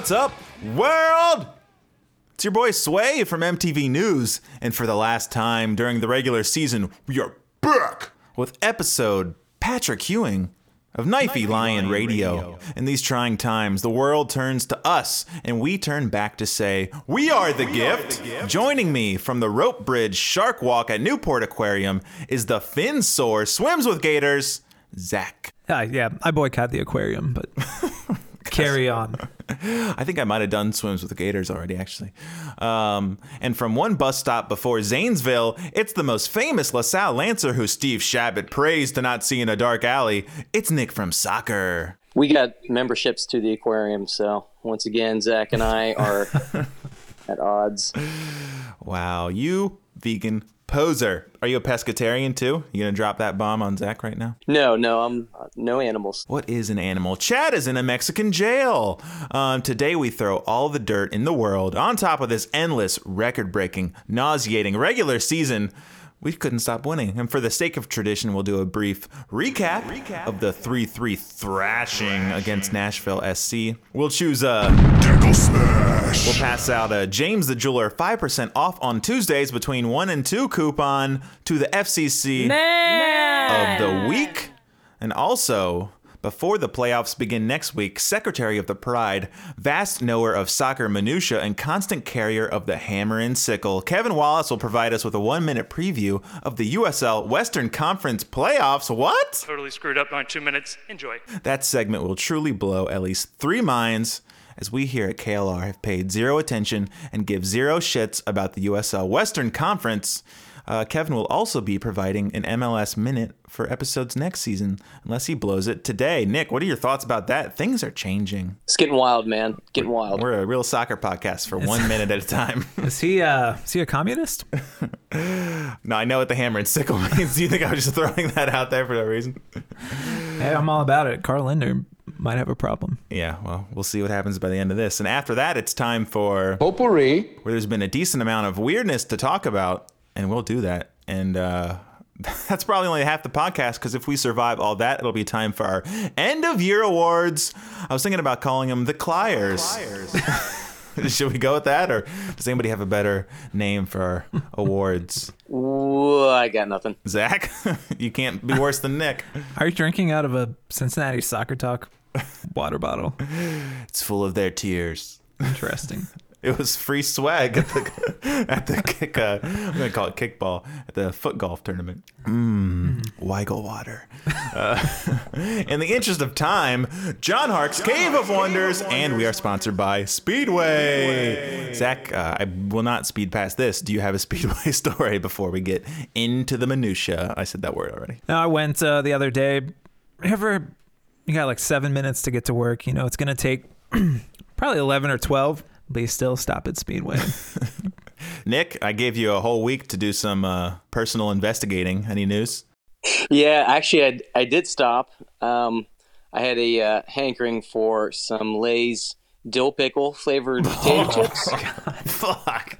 What's up, world? It's your boy Sway from MTV News, and for the last time during the regular season, we are back with episode Patrick Hewing of Knifey Lion Radio. In these trying times, the world turns to us, and we turn back to say, We are the, gift. Joining me from the Rope Bridge Shark Walk at Newport Aquarium is the fin sore swims with gators, Zach. Uh, yeah, I boycott the aquarium, but carry on. I think I might have done swims with the Gators already, actually. Um, and from one bus stop before Zanesville, it's the most famous LaSalle Lancer who Steve Shabbat praised to not see in a dark alley. It's Nick from Soccer. We got memberships to the aquarium, so once again, Zach and I are at odds. Wow, you vegan poser. Are you a pescatarian too? You gonna drop that bomb on Zach right now? No, no, I'm uh, no animals. What is an animal? Chad is in a Mexican jail. Um, today we throw all the dirt in the world on top of this endless, record-breaking, nauseating regular season. We couldn't stop winning. And for the sake of tradition, we'll do a brief recap, of the 3 3 thrashing against Nashville SC. We'll choose a. We'll pass out a James the Jeweler 5% off on Tuesdays between 1 and 2 coupon to the FCC of the week. And also, before the playoffs begin next week, Secretary of the Pride, vast knower of soccer minutia, and constant carrier of the hammer and sickle, Kevin Wallace will provide us with a one minute preview of the USL Western Conference playoffs. What? totally screwed up on two minutes. Enjoy. That segment will truly blow at least three minds. As we here at KLR have paid zero attention and give zero shits about the USL Western Conference, uh, Kevin will also be providing an MLS minute for episodes next season, unless he blows it today. Nick, what are your thoughts about that? Things are changing. It's getting wild, man. Getting wild. We're a real soccer podcast for one minute at a time. Is he uh is he a communist? no, I know what the hammer and sickle means. Do you think I was just throwing that out there for no reason? hey, I'm all about it. Carl Lindner might have a problem. Yeah, well, we'll see what happens by the end of this. And after that, it's time for Potpourri. where there's been a decent amount of weirdness to talk about, and we'll do that. And uh, that's probably only half the podcast because if we survive all that, it'll be time for our end of year awards. I was thinking about calling them the Clyers. Should we go with that, or does anybody have a better name for our awards? Ooh, I got nothing. Zach, you can't be worse than Nick. Are you drinking out of a Cincinnati soccer talk water bottle? It's full of their tears. Interesting. It was free swag at the at the kick. Uh, I'm gonna call it kickball at the foot golf tournament. Mmm, Weigel water. Uh, in the interest of time, John Hark's Cave of Wonders, and we are sponsored by Speedway. Zach, uh, I will not speed past this. Do you have a Speedway story before we get into the minutia? I said that word already. No, I went uh, the other day. Ever you got like seven minutes to get to work. You know it's gonna take probably eleven or twelve, but you still stop at Speedway. Nick, I gave you a whole week to do some uh, personal investigating. Any news? Yeah, actually, I, I did stop. Um, I had a uh, hankering for some Lay's dill pickle flavored potato chips. Fuck.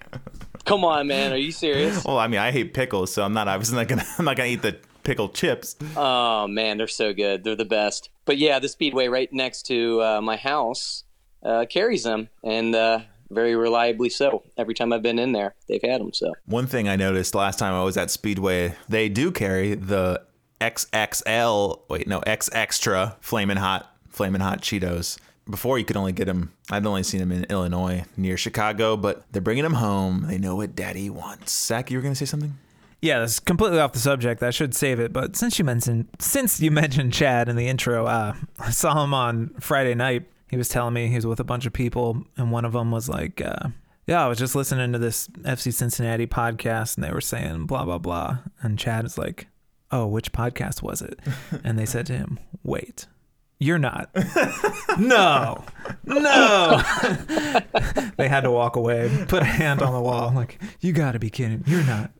Come on, man. Are you serious? Well, I mean, I hate pickles, so I'm not. I was not gonna. I'm not gonna eat the pickled chips. Oh man, they're so good. They're the best. But yeah, the Speedway right next to uh, my house uh, carries them, and uh, very reliably so. Every time I've been in there, they've had them. So One thing I noticed last time I was at Speedway, they do carry the XXL. Wait, no, X Extra Flamin' Hot, Flamin' Hot Cheetos. Before you could only get them. I'd only seen them in Illinois near Chicago, but they're bringing them home. They know what Daddy wants. Zach, you were gonna say something? yeah, that's completely off the subject. I should save it, but since you mentioned since you mentioned Chad in the intro, uh, I saw him on Friday night. He was telling me he was with a bunch of people, and one of them was like, uh, "Yeah, I was just listening to this FC Cincinnati podcast, and they were saying blah blah blah." And Chad is like, "Oh, which podcast was it?" And they said to him, "Wait." You're not. no, no. they had to walk away, put a hand on the wall, like, you gotta be kidding. You're not.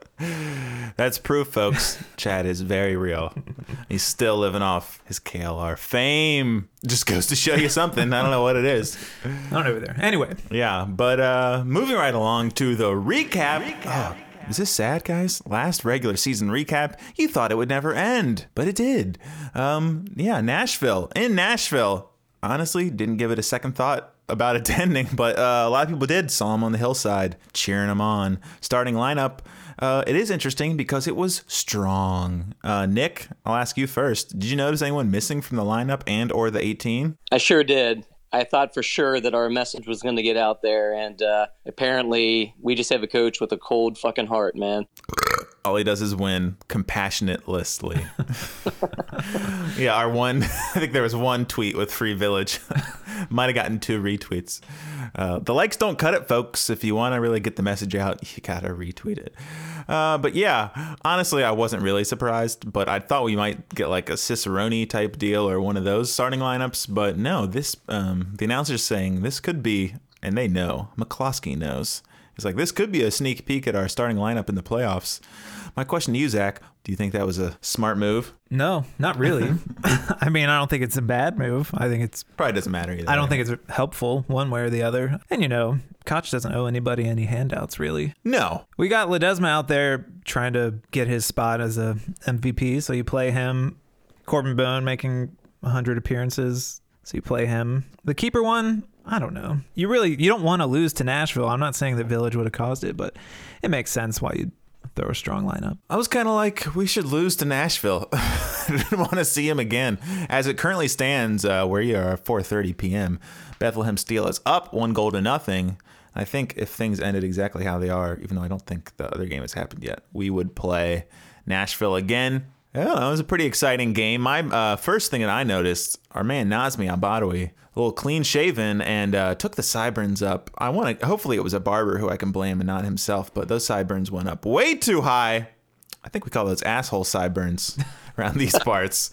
That's proof, folks. Chad is very real. He's still living off his KLR fame. Just goes to show you something. I don't know what it is. I don't over there. Anyway, Yeah, but uh moving right along to the recap. Oh, is this sad, guys? Last regular season recap. You thought it would never end, but it did. Um, yeah, Nashville. In Nashville, honestly didn't give it a second thought about attending, but uh, a lot of people did. Saw him on the hillside, cheering him on. Starting lineup. Uh, it is interesting because it was strong. Uh, Nick, I'll ask you first. Did you notice anyone missing from the lineup and or the 18? I sure did. I thought for sure that our message was going to get out there, and uh, apparently we just have a coach with a cold fucking heart, man. All he does is win compassionatelessly. yeah, our one, I think there was one tweet with Free Village. Might have gotten two retweets. Uh, the likes don't cut it, folks. If you want to really get the message out, you gotta retweet it. Uh, but yeah, honestly, I wasn't really surprised, but I thought we might get like a Cicerone type deal or one of those starting lineups. But no, this um, the announcer's saying this could be, and they know. McCloskey knows. It's like this could be a sneak peek at our starting lineup in the playoffs. My question to you, Zach: Do you think that was a smart move? No, not really. I mean, I don't think it's a bad move. I think it's. Probably doesn't matter either. I don't think it's helpful one way or the other. And you know, Koch doesn't owe anybody any handouts, really. No, We got Ledesma out there trying to get his spot as a MVP, so you play him. Corben Bone making 100 appearances, so you play him. The keeper one, I don't know. You really you don't want to lose to Nashville. I'm not saying that Village would have caused it, but it makes sense why you'd throw a strong lineup. I was kind of like, we should lose to Nashville. I didn't want to see him again. As it currently stands, uh, where you are, 4:30 p.m. Bethlehem Steel is up one goal to nothing. I think if things ended exactly how they are, even though I don't think the other game has happened yet, we would play Nashville again. Yeah, that was a pretty exciting game. My uh, first thing that I noticed, our man Nazmi Albadawi, a little clean shaven and uh, took the sideburns up. I want to. Hopefully, it was a barber who I can blame and not himself. But those sideburns went up way too high. I think we call those asshole sideburns around these parts.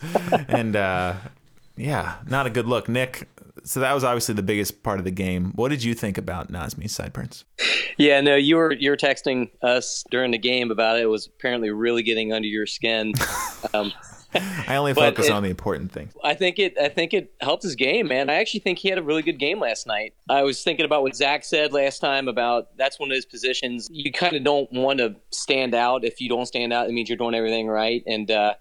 and uh, yeah, not a good look, Nick. So that was obviously the biggest part of the game. What did you think about Nazmi's sideburns? Yeah, no, you were you were texting us during the game about it. It was apparently really getting under your skin. Um, I only focus it- on the important things. I think it. I think it helped his game, man. I actually think he had a really good game last night. I was thinking about what Zach said last time about that's one of his positions. You kind of don't want to stand out. If you don't stand out, it means you're doing everything right. And uh,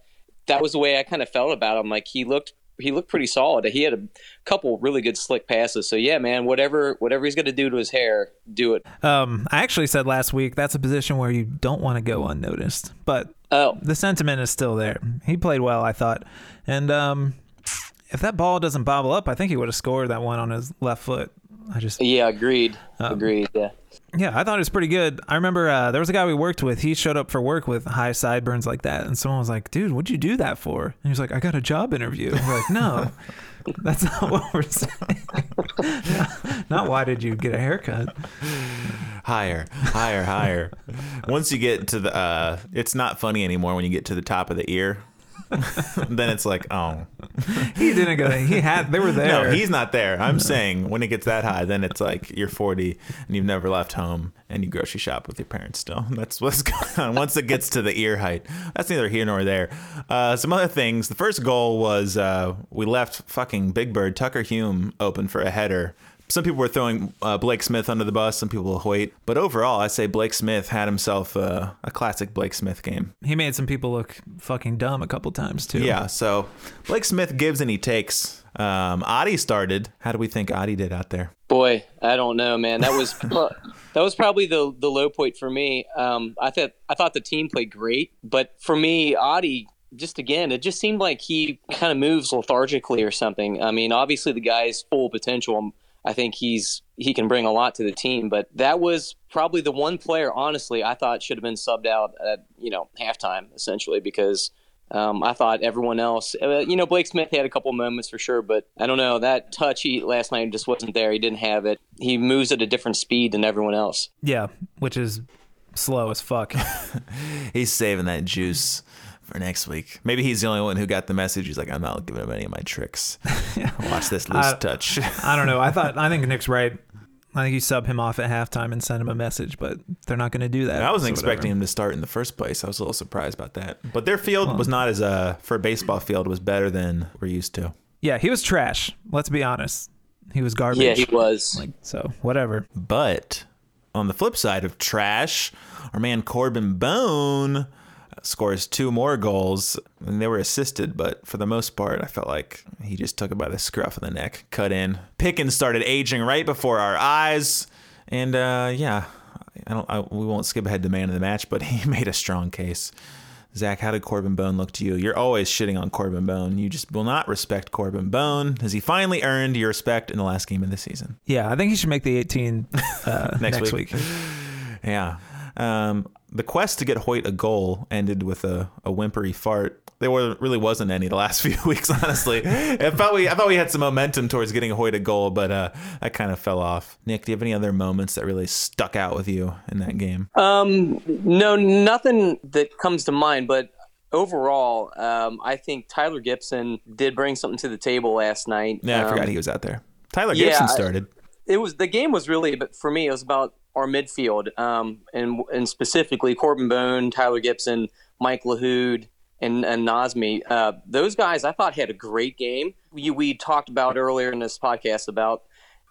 that was the way I kind of felt about him. Like he looked, he looked pretty solid. He had a couple really good slick passes. So yeah, man, whatever, whatever he's going to do to his hair, do it. Um, I actually said last week that's a position where you don't want to go unnoticed, but Oh, the sentiment is still there. He played well, I thought, and um, if that ball doesn't bobble up, I think he would have scored that one on his left foot. I just yeah, agreed, agreed. Yeah. Yeah, I thought it was pretty good. I remember uh, there was a guy we worked with. He showed up for work with high sideburns like that, and someone was like, "Dude, what'd you do that for?" And he was like, "I got a job interview." We're like, "No, that's not what we're saying. not why did you get a haircut?" higher, higher, higher. Once you get to the, uh, it's not funny anymore when you get to the top of the ear. then it's like, oh, He didn't go. He had. They were there. no, he's not there. I'm saying when it gets that high, then it's like you're 40 and you've never left home and you grocery shop with your parents still. That's what's going on. Once it gets to the ear height, that's neither here nor there. Uh, some other things. The first goal was uh, we left fucking Big Bird Tucker Hume open for a header. Some people were throwing uh, Blake Smith under the bus. Some people will Hoyt. But overall, I say Blake Smith had himself uh, a classic Blake Smith game. He made some people look fucking dumb a couple times too. Yeah, so Blake Smith gives and he takes. Um, Adi started. How do we think Adi did out there? Boy, I don't know, man. That was that was probably the the low point for me. Um, I thought I thought the team played great, but for me, Adi just again, it just seemed like he kind of moves lethargically or something. I mean, obviously the guy's full potential. I think he's he can bring a lot to the team, but that was probably the one player, honestly, I thought should have been subbed out at you know halftime essentially because um, I thought everyone else, uh, you know, Blake Smith had a couple moments for sure, but I don't know that touch he last night just wasn't there. He didn't have it. He moves at a different speed than everyone else. yeah, which is slow as fuck. He's saving that juice for next week. Maybe he's the only one who got the message. He's like, I'm not giving him any of my tricks. Watch this loose I- touch. I don't know. I thought I think Nick's right. I think you sub him off at halftime and send him a message, but they're not going to do that. I wasn't so whatever. expecting him to start in the first place. I was a little surprised about that. But their field was not as uh for a baseball field was better than we're used to. Yeah, he was trash. Let's be honest. He was garbage. Yeah, he was. Like so, whatever. But on the flip side of trash, our man Corben Bone scores two more goals, and they were assisted, but for the most part, I felt like he just took it by the scruff of the neck, cut in. Pickens started aging right before our eyes, and uh, yeah, I don't. I, we won't skip ahead to man of the match, but he made a strong case. Zach, how did Corben Bone look to you? You're always shitting on Corben Bone. You just will not respect Corben Bone. Has he finally earned your respect in the last game of the season? Yeah, I think he should make the 18 uh, Next next, week. week. Yeah. Um, the quest to get Hoyt a goal ended with a, a whimpery fart. There were, really wasn't any the last few weeks, honestly. I thought we I thought we had some momentum towards getting Hoyt a goal, but uh, that kind of fell off. Nick, do you have any other moments that really stuck out with you in that game? Um, no, nothing that comes to mind, but overall, um, I think Tyler Gibson did bring something to the table last night. Yeah, I Um, forgot he was out there. Tyler yeah, Gibson I- started. it was the game was really but for me it was about our midfield um, and and specifically Corben Bone, Tyler Gibson, Mike Lahoud, and and Nazmi. Uh, those guys I thought had a great game. We we talked about earlier in this podcast about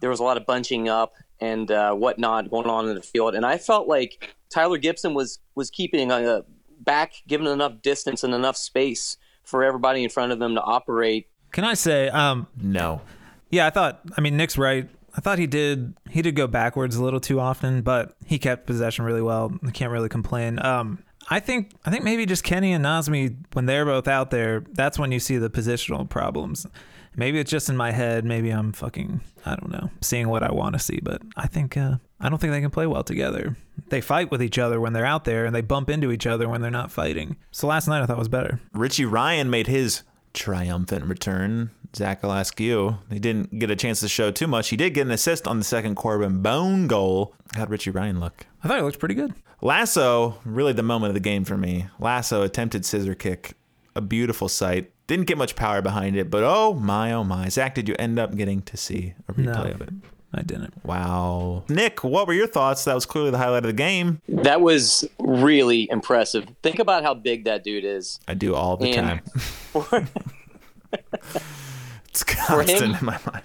there was a lot of bunching up and uh, whatnot going on in the field, and I felt like Tyler Gibson was was keeping a back, giving enough distance and enough space for everybody in front of them to operate. Can I say, um, No. yeah, I thought, I mean, Nick's right. I thought he did he did go backwards a little too often, but he kept possession really well. I can't really complain. Um, I think I think maybe just Kenny and Nazmi when they're both out there, that's when you see the positional problems. Maybe it's just in my head. Maybe I'm fucking I don't know, seeing what I want to see. But I think uh, I don't think they can play well together. They fight with each other when they're out there, and they bump into each other when they're not fighting. So last night I thought was better. Richie Ryan made his triumphant return. Zach, I'll ask you. He didn't get a chance to show too much. He did get an assist on the second Corben Bone goal. How'd Richie Ryan look? I thought he looked pretty good. Lasso, really the moment of the game for me. Lasso attempted scissor kick, a beautiful sight. Didn't get much power behind it, but oh my, oh my. Zach, did you end up getting to see a replay No. of it? I didn't. Wow. Nick, what were your thoughts? That was clearly the highlight of the game. That was really impressive. Think about how big that dude is. I do all the And time. for- It's constant him- in my mind.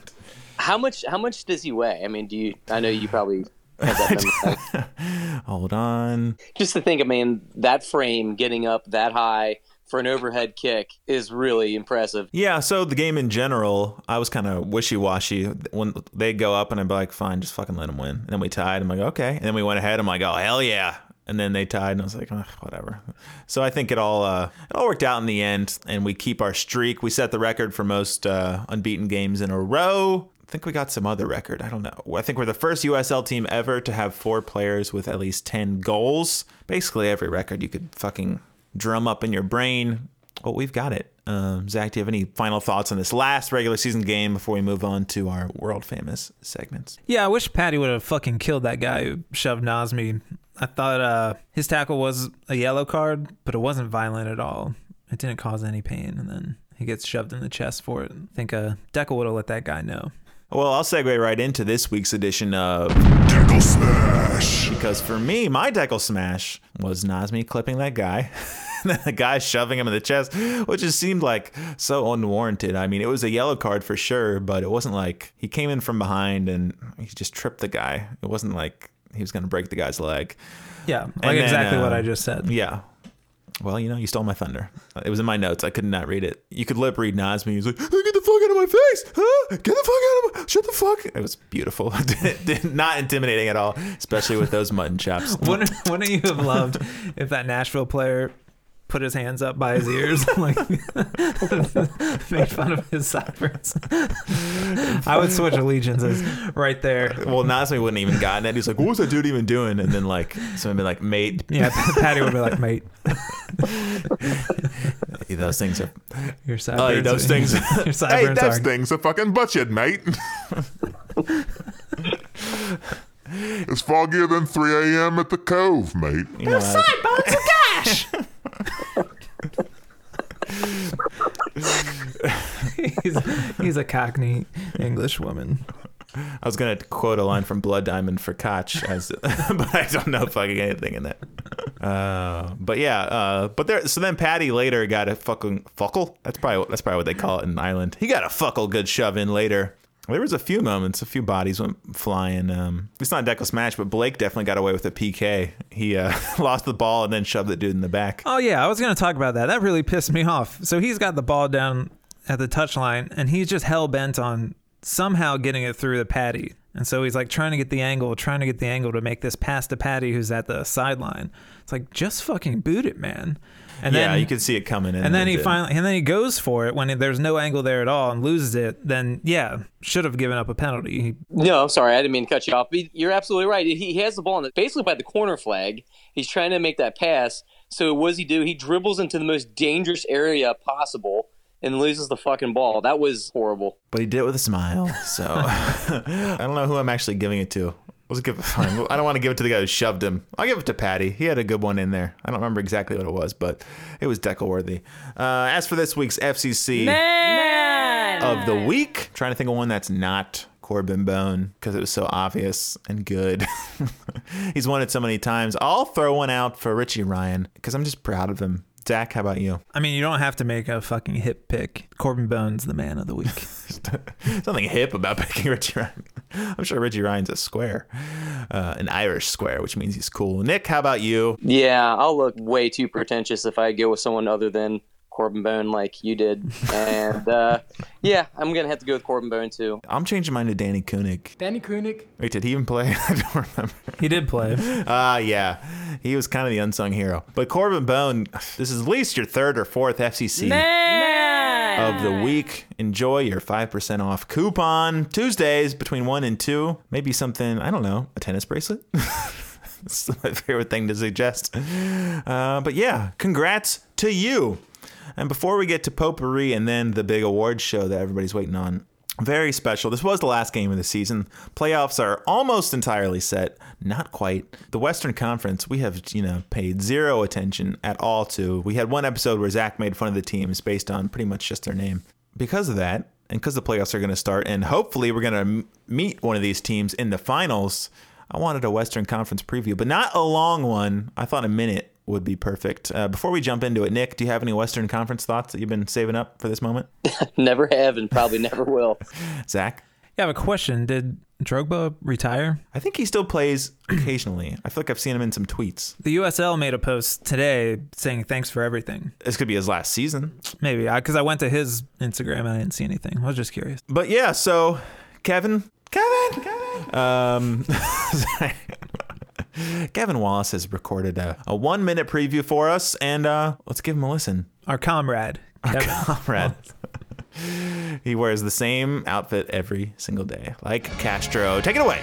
how much? How much does he weigh? I mean, do you? I know you probably have that number. Hold on. Just to think, I mean, that frame getting up that high for an overhead kick is really impressive. Yeah, so the game in general, I was kind of wishy washy. When they go up, and I'd be like, fine, just fucking let them win. And then we tied. I'm like, okay. And then we went ahead. I'm like, oh, hell yeah. And then they tied, and I was like, "Ugh, whatever. So I think it all uh, it all worked out in the end, and we keep our streak. We set the record for most uh, unbeaten games in a row. I think we got some other record. I don't know. I think we're the first USL team ever to have four players with at least 10 goals. Basically, every record you could fucking drum up in your brain. Well, we've got it. Um, Zach, do you have any final thoughts on this last regular season game before we move on to our world famous segments? Yeah, I wish Patty would have fucking killed that guy who shoved Nazmi. I thought uh, his tackle was a yellow card, but it wasn't violent at all. It didn't cause any pain, and then he gets shoved in the chest for it. I think uh, Deca would have let that guy know. Well, I'll segue right into this week's edition of Deckle Smash! because for me, my deckle smash was Nazmi clipping that guy. and then the guy shoving him in the chest, which just seemed like so unwarranted. I mean, it was a yellow card for sure, but it wasn't like he came in from behind and he just tripped the guy. It wasn't like he was going to break the guy's leg. Yeah, like then, exactly what uh, I just said. Yeah. Well, you know, you stole my thunder. It was in my notes. I could not read it. You could lip read Nazmi. He's like, "Hey, "Get the fuck out of my face! Huh? Get the fuck out of my! Shut the fuck!" It was beautiful. Not intimidating at all, especially with those mutton chops. Wouldn't, wouldn't you have loved if that Nashville player put his hands up by his ears, like made fun of his sideburns? I would switch allegiances right there. Well, Nazmi wouldn't even gotten it. He's like, "What was that dude even doing?" And then like someone be like, "Mate, Yeah, Patty would be like, "Mate, those things are." your sideburns, Oh, those things. your Hey, sideburns those are." things are fucking butchered, mate. it's foggier than 3 a.m. at the Cove, mate. You know, uh, he's, he's a Cockney English woman. I was gonna quote a line from Blood Diamond for Koch, as, but I don't know fucking anything in that. Uh, but yeah, uh, but there. So then Patty later got a fucking fuckle. That's probably that's probably what they call it in Ireland. He got a fuckle good shove in later. There was a few moments, a few bodies went flying. Um, it's not a deckless match, but Blake definitely got away with a PK. He uh, lost the ball and then shoved the dude in the back. Oh yeah, I was gonna talk about that. That really pissed me off. So he's got the ball down at the touch line, and he's just hell bent on somehow getting it through the patty. And so he's like trying to get the angle, trying to get the angle to make this pass to Patty, who's at the sideline. It's like just fucking boot it, man. And yeah, then you could see it coming in. and then he did. finally and then he goes for it when there's no angle there at all and loses it. Then yeah, should have given up a penalty. He, No, I'm sorry, I didn't mean to cut you off. But you're absolutely right. He, he has the ball on the, basically by the corner flag. He's trying to make that pass. So what does he do? He dribbles into the most dangerous area possible and loses the fucking ball. That was horrible. but he did it with a smile. So I don't know who I'm actually giving it to. Let's give. Fine. I don't want to give it to the guy who shoved him. I'll give it to Patty. He had a good one in there. I don't remember exactly what it was, but it was deckle worthy. Uh, as for this week's FCC of the week, trying to think of one that's not Corben Bone because it was so obvious and good. He's won it so many times. I'll throw one out for Richie Ryan because I'm just proud of him. Zach, how about you? I mean, you don't have to make a fucking hip pick. Corben Bones, the man of the week. Something hip about picking Richie Ryan. I'm sure Richie Ryan's a square, uh, an Irish square, which means he's cool. Nick, how about you? Yeah, I'll look way too pretentious if I go with someone other than Corben Bone like you did. And uh, yeah, I'm gonna have to go with Corben Bone too. I'm changing mine to Danny Koenig. Danny Koenig. Wait, did he even play? I don't remember. he did play. Ah, yeah. He was kind of the unsung hero. But Corben Bone, this is at least your third or fourth FCC of the week. Enjoy your 5% off coupon Tuesdays between 1 and 2. Maybe something, I don't know, a tennis bracelet? It's my favorite thing to suggest. Uh, but yeah, congrats to you. And before we get to potpourri and then the big awards show that everybody's waiting on, very special. This was the last game of the season. Playoffs are almost entirely set, not quite. The Western Conference, we have, you know, paid zero attention at all to. We had one episode where Zach made fun of the teams based on pretty much just their name. Because of that, and because the playoffs are going to start, and hopefully we're going to meet one of these teams in the finals, I wanted a Western Conference preview, but not a long one. I thought a minute would be perfect. Uh, before we jump into it, Nick, do you have any Western Conference thoughts that you've been saving up for this moment? Never have and probably never will. Zach? Yeah, I have a question. Did Drogba retire? I think he still plays occasionally. I feel like I've seen him in some tweets. The USL made a post today saying thanks for everything. This could be his last season. Maybe because I, went to his Instagram and I didn't see anything. I was just curious. But yeah, so Kevin, Kevin, Kevin. Um, Kevin Wallace has recorded a, a one minute preview for us, and uh, let's give him a listen. Our comrade, Kevin. Comrade. he wears the same outfit every single day, like Castro. Take it away.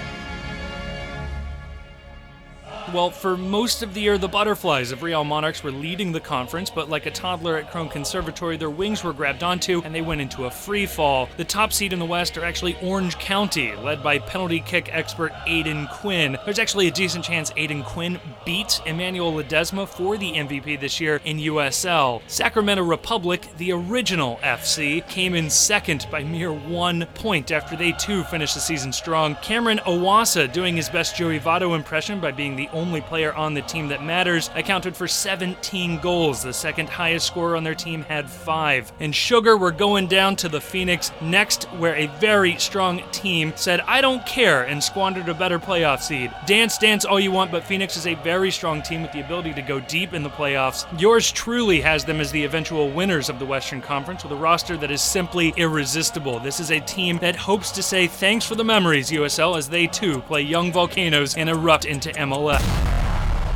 Well, for most of the year, the Butterflies of Real Monarchs were leading the conference, but like a toddler at Krohn Conservatory, their wings were grabbed onto and they went into a free fall. The top seed in the West are actually Orange County, led by penalty kick expert Aodhan Quinn. There's actually a decent chance Aodhan Quinn beats Emmanuel Ledesma for the MVP this year in USL. Sacramento Republic, the original FC, came in second by mere one point after they too finished the season strong. Cameron Iwasa, doing his best Joey Votto impression by being the only player on the team that matters, accounted for 17 goals. The second highest scorer on their team had five. And Sugar were going down to the Phoenix next, where a very strong team said, I don't care, and squandered a better playoff seed. Dance, dance all you want, but Phoenix is a very strong team with the ability to go deep in the playoffs. Yours truly has them as the eventual winners of the Western Conference with a roster that is simply irresistible. This is a team that hopes to say thanks for the memories, USL, as they too play young volcanoes and erupt into MLS.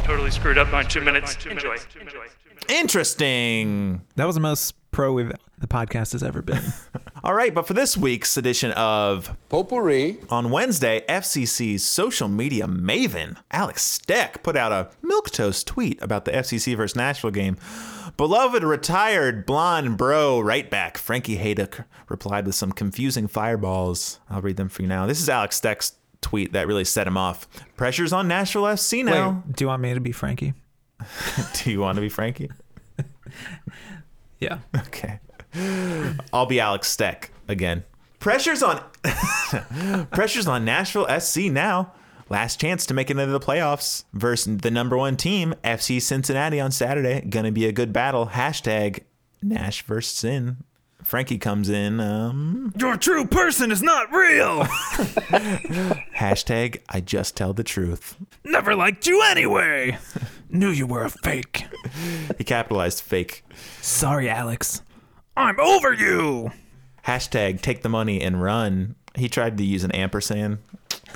Totally screwed up my two minutes. Enjoy. Enjoy. Interesting. That was the most pro we've, the podcast has ever been. All right, but for this week's edition of Potpourri. On Wednesday, FCC's social media maven, Alex Steck, put out a milquetoast tweet about the FCC versus Nashville game. Beloved retired blonde bro right back Frankie Hejduk replied with some confusing fireballs. I'll read them for you now. This is Alex Steck's tweet that really set him off. Pressure's on Nashville FC now. Wait, do you want me to be Frankie? Do you want to be Frankie? Yeah. Okay. I'll be Alex Steck again. Pressure's on Pressure's on Nashville SC now. Last chance to make it into the playoffs versus the number one team, FC Cincinnati on Saturday. Gonna be a good battle. Hashtag Nash versus Sin. Frankie comes in. Um, Your true person is not real. hashtag I just tell the truth. Never liked you anyway. Knew you were a fake. He capitalized fake. Sorry, Alex. I'm over you. Hashtag take the money and run. He tried to use an ampersand.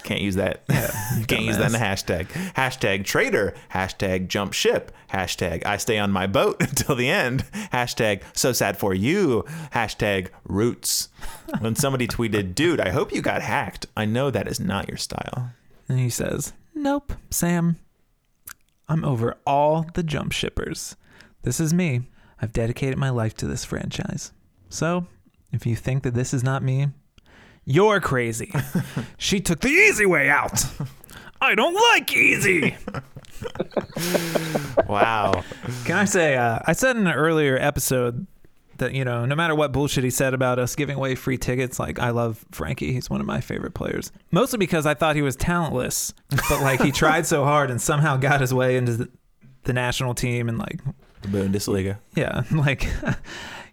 Can't use that. Can't use that in a hashtag. Hashtag traitor. Hashtag jump ship. Hashtag I stay on my boat until the end. Hashtag so sad for you. Hashtag roots. When somebody tweeted, dude, I hope you got hacked. I know that is not your style. And he says, Nope, Sam. I'm over all the jump shippers. This is me. I've dedicated my life to this franchise. So, if you think that this is not me, you're crazy. she took the easy way out. I don't like easy. Wow. Can I say, uh, I said in an earlier episode that, you know, no matter what bullshit he said about us giving away free tickets, like, I love Frankie. He's one of my favorite players. Mostly because I thought he was talentless, but, like, he tried so hard and somehow got his way into the, the national team and, like, The Bundesliga. yeah, like,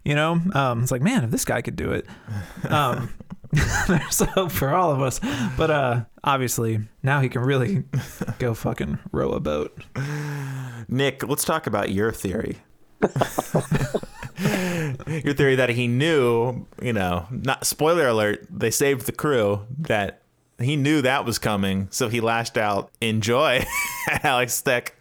you know, um, it's like, man, if this guy could do it, um, there's hope for all of us. But uh, obviously, now he can really go fucking row a boat. Nick, let's talk about your theory. your theory that he knew, you know, not spoiler alert, they saved the crew, that he knew that was coming, so he lashed out in joy Alex Steck.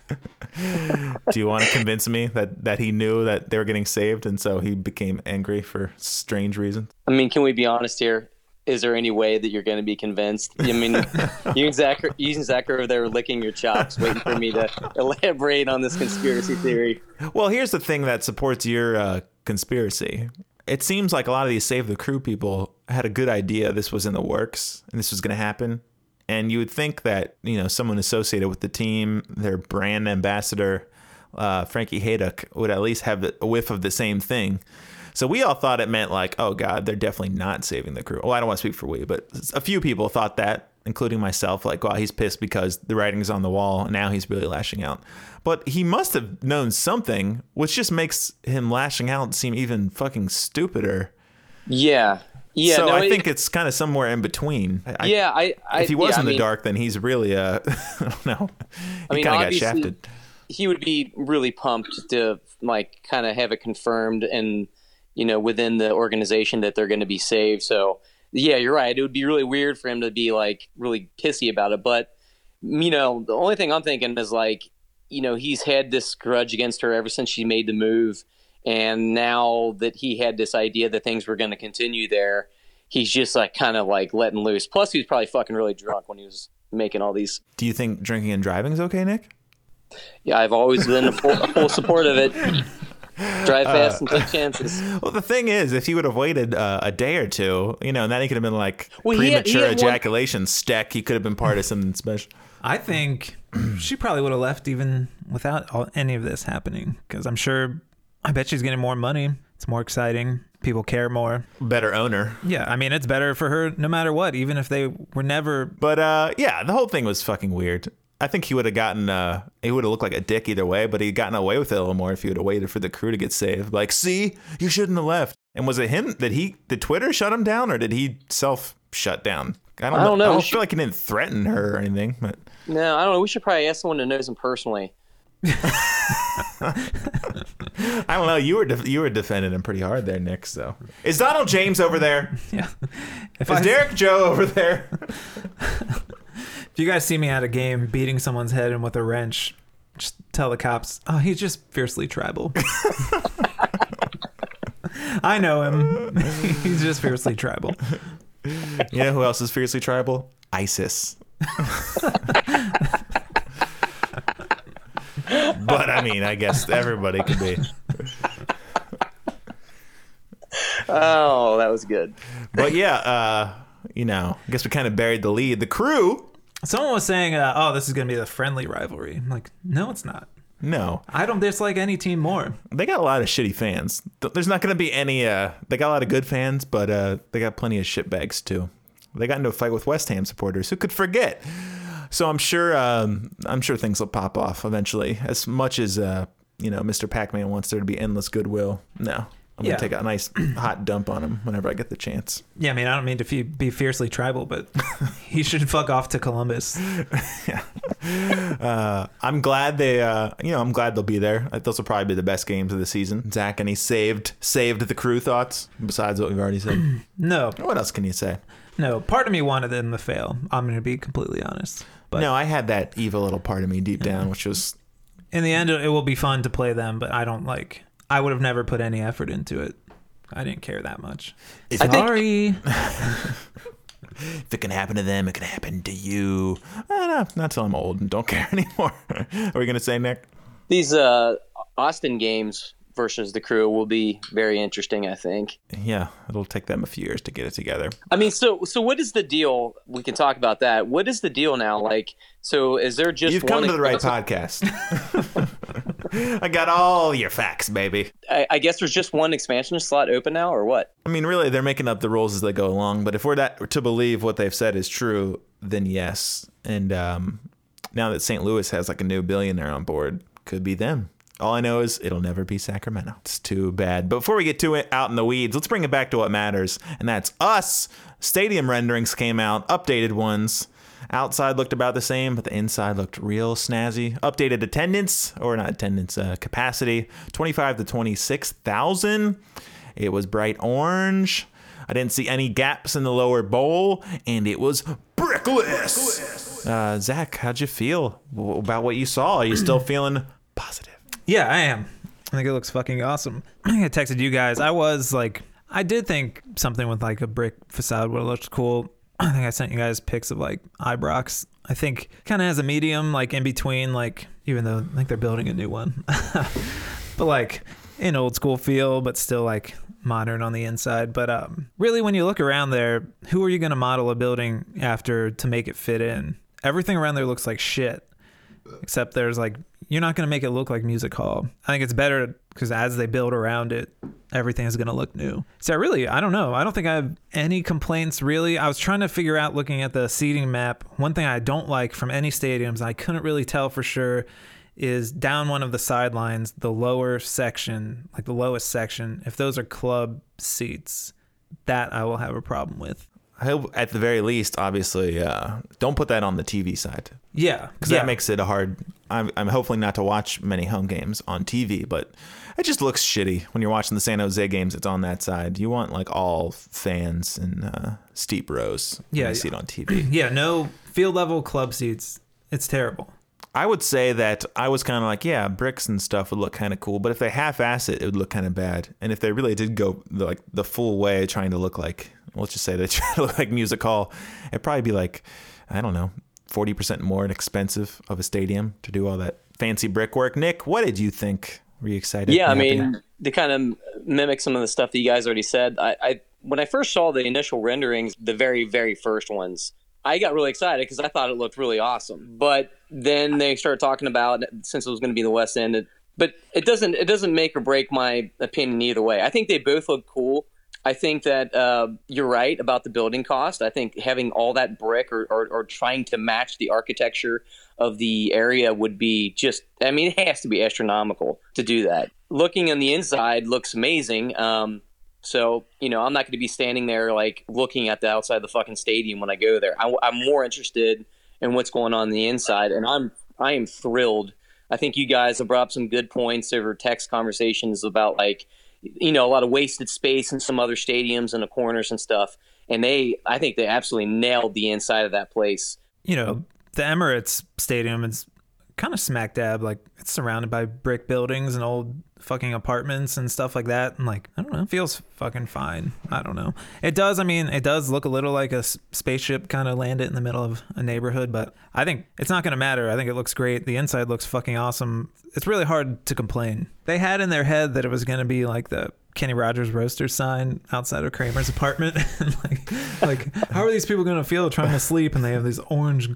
Do you want to convince me that, that he knew that they were getting saved and so he became angry for strange reasons? I mean, can we be honest here? Is there any way that you're going to be convinced? I mean, you and Zach, are, you and Zach are over there licking your chops, waiting for me to elaborate on this conspiracy theory. Well, here's the thing that supports your uh, conspiracy. It seems like a lot of these Save the Crew people had a good idea this was in the works and this was going to happen. And you would think that, you know, someone associated with the team, their brand ambassador, uh, Frankie Hejduk, would at least have a whiff of the same thing. So we all thought it meant like, oh God, they're definitely not saving the crew. Well, I don't want to speak for we, but a few people thought that, including myself, like, wow, he's pissed because the writing's on the wall. And now he's really lashing out. But he must have known something, which just makes him lashing out seem even fucking stupider. Yeah, yeah. so no, I it- think it's kind of somewhere in between. I, yeah, I, I if he was yeah, in the mean, dark, then he's really uh, I don't know. He I mean, kind of got shafted. he would be really pumped to like kind of have it confirmed and you know within the organization that they're going to be saved. So yeah you're right. It would be really weird for him to be like really pissy about it. But you know the only thing i'm thinking is like you know he's had this grudge against her ever since she made the move. And now that he had this idea that things were going to continue there he's just like kind of like letting loose. Plus he was probably fucking really drunk when he was making all these Do you think drinking and driving is okay, Nick? yeah, I've always been a full, full support of it. Drive fast and take chances. Well, the thing is, if he would have waited uh, a day or two, you know, and then he could have been like Well, he had- he premature had one- ejaculation steck. He could have been part of something special. I think she probably would have left even without all, any of this happening because I'm sure, I bet she's getting more money. It's more exciting. People care more. Better owner. Yeah, I mean, it's better for her no matter what, even if they were never. But uh, yeah, the whole thing was fucking weird. I think he would have gotten, uh, he would have looked like a dick either way, but he'd gotten away with it a little more if he would have waited for the crew to get saved. Like, see, you shouldn't have left. And was it him? Did he, did Twitter shut him down or did he self shut down? I don't, I don't know. I don't feel like he didn't threaten her or anything, but No, I don't know. We should probably ask someone who knows him personally. I don't know. You were def- you were defending him pretty hard there, Nick. So is Donald James over there? Yeah. If, Is I, Derek Joe over there? if you guys see me at a game beating someone's head in with a wrench, just tell the cops, oh, he's just fiercely tribal. I know him. he's just fiercely tribal. You know who else is fiercely tribal? ISIS. but I mean, I guess everybody could be. Oh, that was good. But yeah, uh, you know, I guess we kind of buried the lead. The crew, Someone was saying, uh, oh, this is going to be the friendly rivalry. I'm like, no, it's not. no, I don't dislike any team more. they got a lot of shitty fans. There's not going to be any. Uh, they got a lot of good fans, but uh, they got plenty of shitbags too. They got into a fight with West Ham supporters. Who could forget? So I'm sure. Um, I'm sure things will pop off eventually. As much as uh, you know, Mr. Pac-Man wants there to be endless goodwill. No, I'm Yeah. gonna take a nice hot dump on him whenever I get the chance. Yeah, I mean, I don't mean to fe- be fiercely tribal, but he should fuck off to Columbus. Uh, I'm glad they, uh, you know, I'm glad they'll be there. Those will probably be the best games of the season. Zach, any saved saved the crew thoughts besides what we've already said? No, what else can you say? no. Part of me wanted them to fail. I'm going to be completely honest. But no, I had that evil little part of me deep down, which was in the end, it will be fun to play them. But I don't like. I would have never put any effort into it. I didn't care that much. Is I think- Sorry. if it can happen to them, it can happen to you. Uh, no, not till I'm old and don't care anymore. Are we gonna say Nick? These uh, Austin games versus the crew will be very interesting. I think. Yeah, it'll take them a few years to get it together. I mean, so so what is the deal? We can talk about that. What is the deal now? Like, so is there just You've one come to the right podcast. I got all your facts, baby. I, I guess there's just one expansion slot open now, or what? I mean, really, they're making up the rules as they go along. But if we're that, to believe what they've said is true, then yes. And um, now that St. Louis has like a new billionaire on board, could be them. All I know is it'll never be Sacramento. It's too bad. But before we get to it out in the weeds, let's bring it back to what matters, and that's us. Stadium renderings came out, updated ones. Outside looked about the same, but the inside looked real snazzy. Updated attendance, or not attendance, uh, capacity, 25 to 26,000. It was bright orange. I didn't see any gaps in the lower bowl, and it was brickless. Uh, Zach, how'd you feel about what you saw? Are you still feeling positive? Yeah, I am. I think it looks fucking awesome. I think I texted you guys. I was like, I did think something with like a brick facade would have looked cool. I think I sent you guys pics of like Ibrox. I think kind of has a medium, like in between, like even though I think they're building a new one, but like an old school feel, but still like modern on the inside. But um, really, when you look around there, who are you going to model a building after to make it fit in? Everything around there looks like shit except there's like you're not going to make it look like music hall. I think it's better because as they build around it everything is going to look new. So really i don't know. I don't think i have any complaints really. I was trying to figure out looking at the seating map. One thing i don't like from any stadiums i couldn't really tell for sure is down one of the sidelines the lower section like the lowest section if those are club seats that i will have a problem with. I hope at the very least, obviously, uh, don't put that on the TV side yeah because yeah. that makes it a hard. I'm, I'm hopefully not to watch many home games on TV, but it just looks shitty when you're watching the San Jose games. It's on that side. You want like all fans and uh, steep rows. Yeah, you see it on TV. yeah no field level club seats it's terrible I would say that I was kind of like, yeah, bricks and stuff would look kind of cool, but if they half-ass it, it would look kind of bad. And if they really did go the, like the full way, trying to look like, let's just say they try to look like music hall, it'd probably be like, I don't know, forty percent more expensive of a stadium to do all that fancy brickwork. Nick, what did you think? Were you excited? Yeah, I mean, to kind of mimic some of the stuff that you guys already said. I, I when I first saw the initial renderings, the very very first ones, I got really excited because I thought it looked really awesome. But then they started talking about since it was going to be the West End, it, but it doesn't it doesn't make or break my opinion either way. I think they both look cool. I think that uh, you're right about the building cost. I think having all that brick or, or, or trying to match the architecture of the area would be just, I mean, it has to be astronomical to do that. Looking on the inside looks amazing. Um, so, you know, I'm not going to be standing there like looking at the outside of the fucking stadium when I go there. I, I'm more interested in what's going on, on the inside, and I'm I am thrilled. I think you guys have brought up some good points over text conversations about like, you know, a lot of wasted space in some other stadiums and the corners and stuff. And they, I think they absolutely nailed the inside of that place. you know, the Emirates Stadium is kind of smack dab. Like it's surrounded by brick buildings and old fucking apartments and stuff like that. And like, I don't know, it feels fucking fine. I don't know. It does. I mean, it does look a little like a spaceship kind of landed in the middle of a neighborhood, but I think it's not going to matter. I think it looks great. The inside looks fucking awesome. It's really hard to complain. They had in their head that it was going to be like the Kenny Rogers roaster sign outside of Kramer's apartment. like, like, how are these people going to feel trying to sleep and they have these orange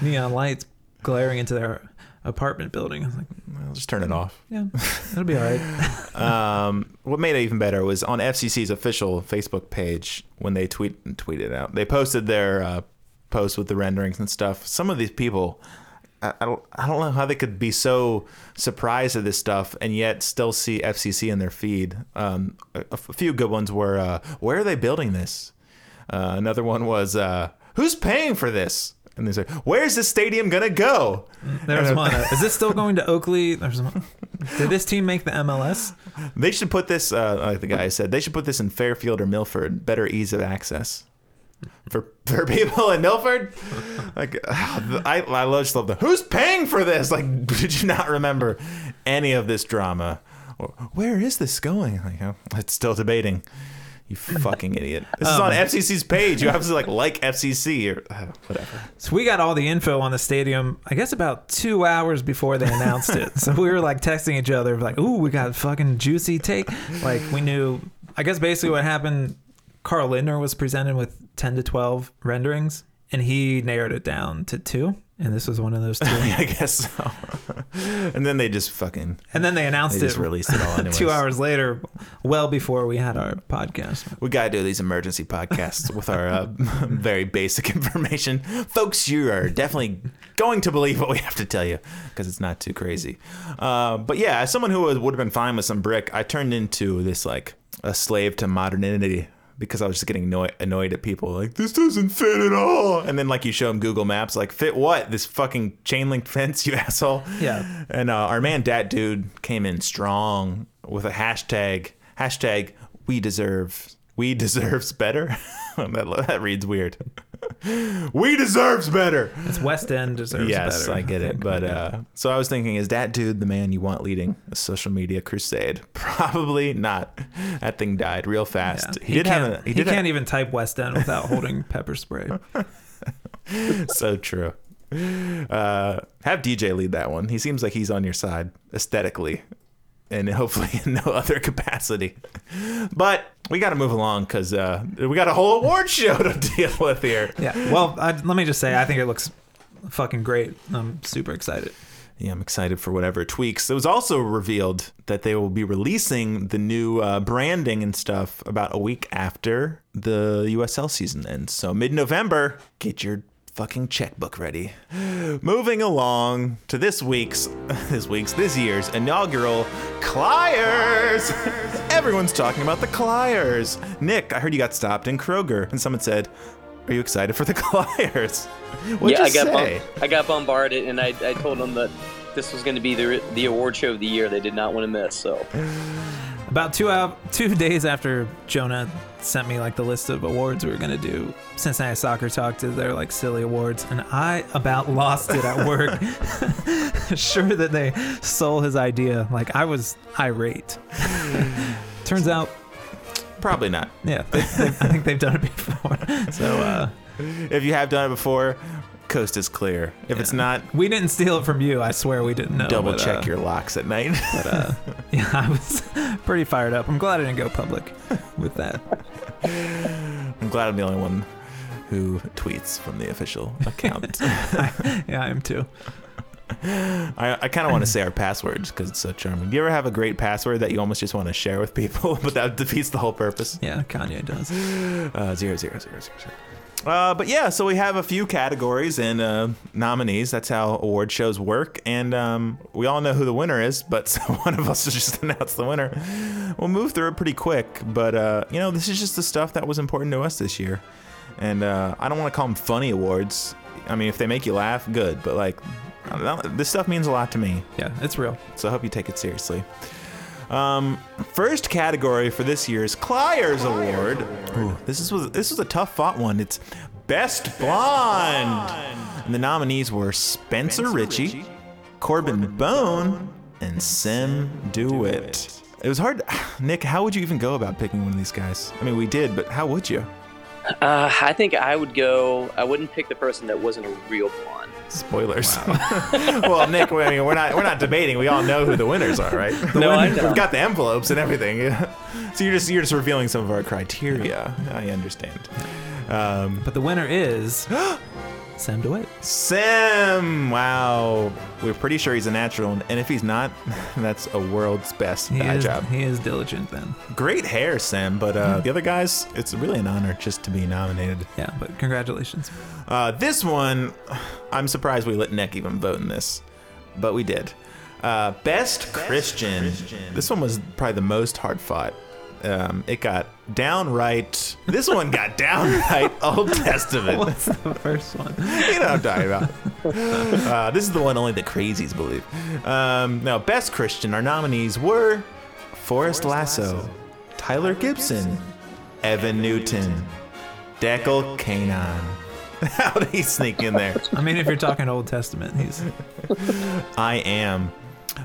neon lights glaring into their apartment building? I was like, I'll just turn it off. yeah, it'll be all right. Um, what made it even better was on FCC's official Facebook page when they tweet tweeted out. They posted their uh, post with the renderings and stuff. Some of these people, I, I don't I don't know how they could be so surprised at this stuff and yet still see FCC in their feed. Um, a, a few good ones were uh, where are they building this? Uh, another one was uh, who's paying for this? And they say, "Where's this stadium gonna go?" There's one. Uh, is this still going to Oakley? There's one. Did this team make the MLS? They should put this, uh, like the guy said, they should put this in Fairfield or Milford. Better ease of access for for people in Milford. Like, I I love- just love the who's paying for this. Like, did you not remember any of this drama? Where is this going? Like, oh, it's still debating. You fucking idiot. This is on FCC's page. You have to like like FCC or uh, whatever. So we got all the info on the stadium, I guess about two hours before they announced it. So we were like texting each other, like, "Ooh, we got fucking juicy take." Like we knew. I guess basically what happened. Carl Lindner was presented with ten to twelve renderings, and he narrowed it down to two. And this was one of those two. I guess so. and then they just fucking And then they announced they it just released it all anyways. two hours later, well before we had our podcast. We gotta do these emergency podcasts with our uh, very basic information, folks. You are definitely going to believe what we have to tell you because it's not too crazy. Uh, but yeah, as someone who would have been fine with some brick, I turned into this like a slave to modernity because I was just getting annoyed, annoyed at people like this doesn't fit at all. And then like you show them Google Maps, like fit what? This fucking chain link fence, you asshole. Yeah. And uh, our man Dat Dude came in strong with a hashtag hashtag We deserve we deserves better. that, that reads weird. we deserves better. It's West End deserves better. yes, better. I get it. But uh, so I was thinking, is that dude the man you want leading a social media crusade? Probably not. That thing died real fast. Yeah. He, did have can't, a. He did can't have, even type West End without holding pepper spray. so true. Uh, have DJ lead that one. He seems like he's on your side aesthetically, and hopefully in no other capacity. But we got to move along because uh, we got a whole award show to deal with here. Yeah. Well, I, let me just say, I think it looks fucking great. I'm super excited. Yeah, I'm excited for whatever tweaks. It was also revealed that they will be releasing the new uh, branding and stuff about a week after the USL season ends. So mid November, get your fucking checkbook ready. Moving along to this week's, this week's, this year's inaugural Clyers. Everyone's talking about the Clyers. Nick, I heard you got stopped in Kroger, and someone said, "Are you excited for the Clyers?" What'd yeah, I got bum- I got bombarded, and I, I told them that this was going to be the the award show of the year. They did not want to miss. So About two out, two days after Jonah sent me like the list of awards we were gonna do, Cincinnati Soccer Talk did their like silly awards, and I about lost it at work. sure that they stole his idea. Like I was irate. Turns out, Probably not. yeah, they, they, I think they've done it before. So uh, If you have done it before, coast is clear. If it's not, we didn't steal it from you. I swear we didn't know. double but, check uh, your locks at night. But uh, yeah, I was pretty fired up. I'm glad I didn't go public with that. I'm glad I'm the only one who tweets from the official account. Yeah, I am too. I, I kind of want to say our passwords because it's so charming. Do you ever have a great password that you almost just want to share with people, but that defeats the whole purpose? Yeah, Kanye does. Uh, zero, zero, zero, zero, zero. Uh, but yeah, so we have a few categories and uh, nominees. That's how award shows work. And um, we all know who the winner is, but one of us just announced the winner. We'll move through it pretty quick. But, uh, you know, this is just the stuff that was important to us this year. And uh, I don't want to call them funny awards. I mean, if they make you laugh, good. But, like, I don't know, this stuff means a lot to me. Yeah, it's real. So I hope you take it seriously. Um, first category for this year's Clyers Award. Ooh, this is was this was a tough fought one. It's Best Blonde, and the nominees were Spencer Richey, Corben Bone, and Sim Dewitt. It was hard. Nick, how would you even go about picking one of these guys? I mean, we did, but how would you? uh, I think I would go. I wouldn't pick the person that wasn't a real blonde. Spoilers. well, Nick, I mean, we're not we're not debating. We all know who the winners are, right? No, I know. We've got the envelopes and everything. so you're just you're just revealing some of our criteria. I understand. Um, But the winner is Sam de Wit. Sam! wow. We're pretty sure he's a natural, and if he's not, that's a world's best He eye is, job. he is diligent then. Great hair, Sam, but uh, the other guys, it's really an honor just to be nominated. Yeah, but congratulations. Uh, this one, I'm surprised we let Nick even vote in this, but we did. Uh, best, Christian. This one was probably the most hard fought. Um, it got downright. This one got downright Old Testament. What's the first one? you know what I'm talking about. Uh, this is the one only the crazies believe. Um, now, best Christian, our nominees were Forrest Lasso, Tyler Gibson, Evan Newton, Dekel Keinan. How did he sneak in there? I mean, if you're talking Old Testament, he's I am.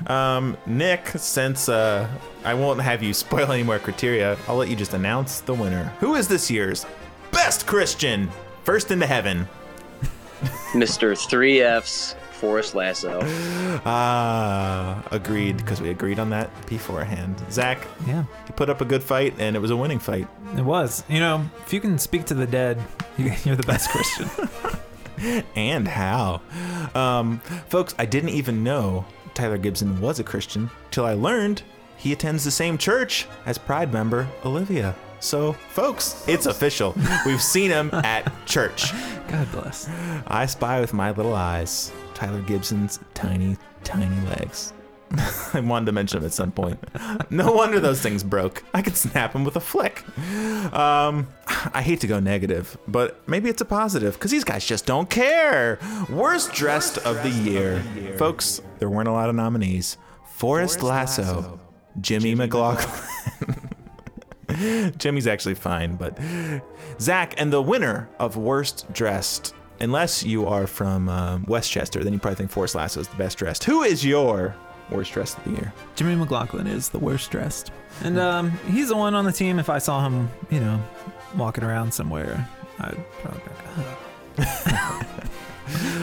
Um, Nick, since uh, I won't have you spoil any more criteria, I'll let you just announce the winner. Who is this year's best Christian? First into heaven. Mr. Three Fs, Forrest Lasso. Ah, agreed, because we agreed on that beforehand. Zach, yeah. he put up a good fight, and it was a winning fight. It was. You know, if you can speak to the dead, you, you're the best Christian. And how? Um, folks, I didn't even know Tyler Gibson was a Christian till I learned he attends the same church as Pride member Olivia. So, folks, it's official. We've seen him at church. God bless. I spy with my little eyes Tyler Gibson's tiny, tiny legs. I wanted to mention him at some point. No wonder those things broke. I could snap them with a flick. Um, I hate to go negative, but maybe it's a positive because these guys just don't care. Worst dressed of the year. Folks, there weren't a lot of nominees. Forrest Lasso, Jimmy McLaughlin. Jimmy's actually fine, but Zach, and the winner of Worst Dressed, unless you are from uh, Westchester, then you probably think Forrest Lasso is the best dressed. Who is your worst dressed of the year? Jimmy McLaughlin is the worst dressed. And um, he's the one on the team. If I saw him, you know, walking around somewhere, I'd probably be like.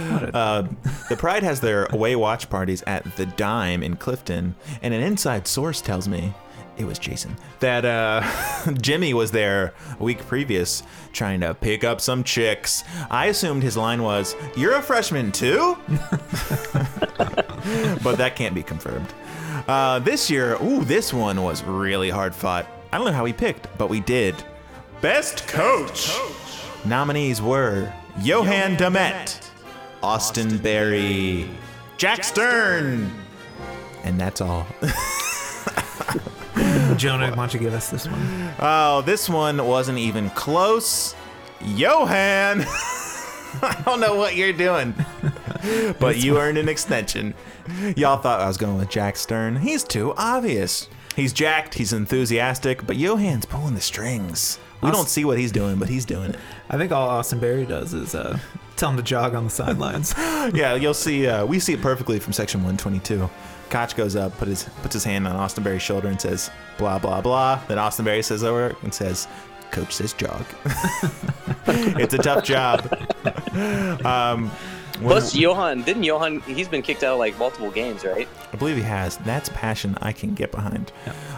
What a- Uh, the Pride has their away watch parties at the Dime in Clifton, and an inside source tells me it was Jason that uh, Jimmy was there a week previous trying to pick up some chicks. I assumed his line was, "You're a freshman too," but that can't be confirmed. Uh, this year, ooh, this one was really hard fought. I don't know how we picked, but we did. Best coach. Nominees were Yoann Damet, Austin Berry, Jack Stern, and that's all. Jonah, why don't you give us this one? Oh, this one wasn't even close. Yoann! I don't know what you're doing, but you earned an extension. Y'all thought I was going with Jack Stern. He's too obvious. He's jacked, he's enthusiastic, but Yoann's pulling the strings. We Aust- don't see what he's doing, but he's doing it. I think all Austin Berry does is uh, tell him to jog on the sidelines. yeah, you'll see. Uh, we see it perfectly from section 122. Koch goes up, put his puts his hand on Austin Berry's shoulder and says, "Blah blah blah." Then Austin Berry says over and says, "Coach says jog." it's a tough job. Um, when- Plus, Yoann, didn't Yoann, he's been kicked out of like multiple games, right? I believe he has. That's passion I can get behind.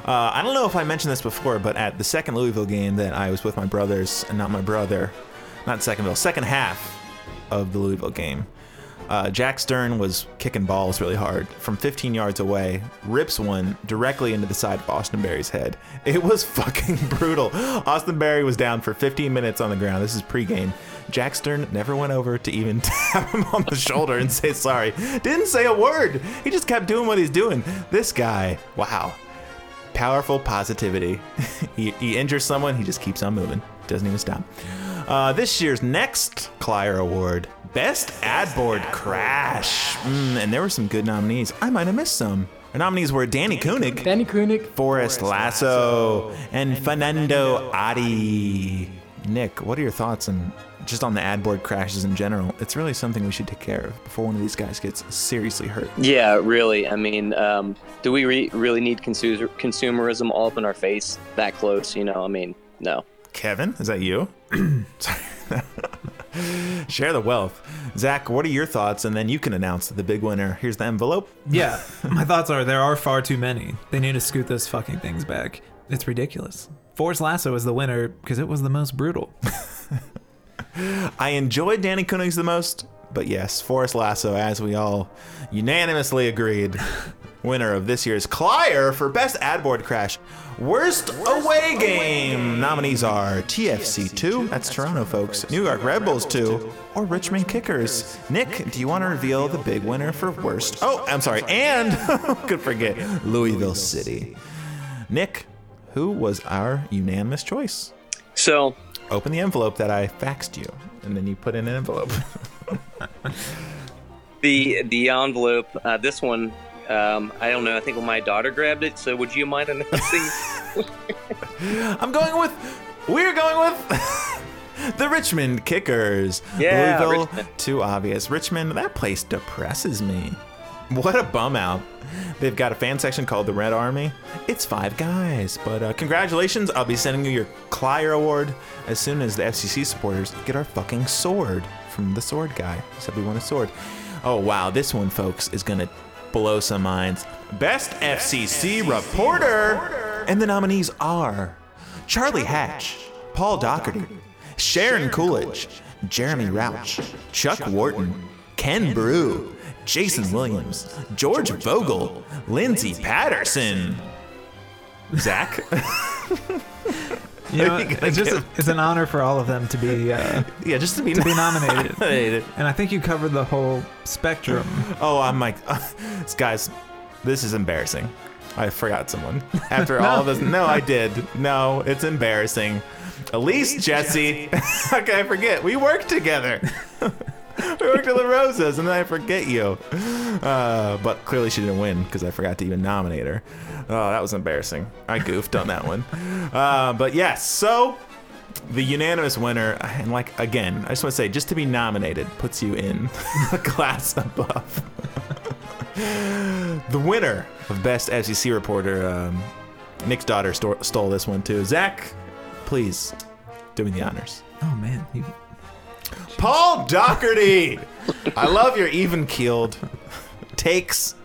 Uh, I don't know if I mentioned this before, but at the second Louisville game that I was with my brothers, and not my brother, not Secondville, second half of the Louisville game, uh, Jack Stern was kicking balls really hard from 15 yards away, rips one directly into the side of Austin Berry's head. It was fucking brutal. Austin Berry was down for 15 minutes on the ground. This is pregame. Jack Stern never went over to even tap him on the shoulder and say sorry. Didn't say a word. He just kept doing what he's doing. This guy, wow. Powerful positivity. he, he injures someone, he just keeps on moving. Doesn't even stop. Uh, this year's next Clier Award, Best Ad Board Crash. Mm, and there were some good nominees. I might have missed some. Our nominees were Danni König, Danni König. Forrest Lasso, and Fernando Adi. Nick, what are your thoughts on just on the ad board crashes in general? It's really something we should take care of before one of these guys gets seriously hurt. Yeah, really. I mean, um, do we re- really need consumer- consumerism all up in our face that close? You know, I mean, no. Kevin, is that you? Sorry. Share the wealth. Zach, what are your thoughts? And then you can announce the big winner. Here's the envelope. yeah, my thoughts are there are far too many. They need to scoot those fucking things back. It's ridiculous. Forrest Lasso is the winner because it was the most brutal. I enjoyed Danni König's the most, But yes, Forrest Lasso, as we all unanimously agreed, winner of this year's Clier for Best Ad Board Crash. Worst Away Game nominees are TFC 2, that's Toronto folks, New York Red Bulls 2, or Richmond Kickers. Nick, do you want to reveal the big winner for Worst? Oh, I'm sorry, and could forget Louisville City. Nick, who was our unanimous choice? So Open the envelope that I faxed you, and then you put in an envelope. the the envelope, uh, this one, um, I don't know. I think my daughter grabbed it. So would you mind announcing? I'm going with. We're going with the Richmond Kickers. Yeah, Louisville, Richmond. too obvious. Richmond, that place depresses me. What a bum out. They've got a fan section called the Red Army. It's five guys, but uh, congratulations. I'll be sending you your Clier Award as soon as the FCC supporters get our fucking sword from the sword guy. He Said we want a sword. Oh, wow. This one, folks, is going to some minds. Best FCC reporter. And the nominees are Charlie Hatch, Paul Daugherty, Sharon Coolidge, Jeremy Rauch, Chuck Wharton, Ken Broo, Jason Williams, George Vogel, Lindsay Patterson. Zach? You know, it's just give- it's an honor for all of them to be uh, yeah, just to be, to be nominated. nominated. And I think you covered the whole spectrum. Oh, I'm like, guys, this is embarrassing. I forgot someone. After all this, no, I did. No, it's embarrassing. Elise, Jesse, how can I forget? We worked together. We worked at La Rosa's, and then I forget you. Uh, but clearly she didn't win because I forgot to even nominate her. Oh, that was embarrassing. I goofed on that one. Uh, but yes, so the unanimous winner, and like again, I just want to say, just to be nominated puts you in a class above. the winner of Best FCC Reporter, um, Nick's daughter sto- stole this one too. Zach, please do me the honors. Oh man, you, Paul Daugherty! I love your even keeled takes.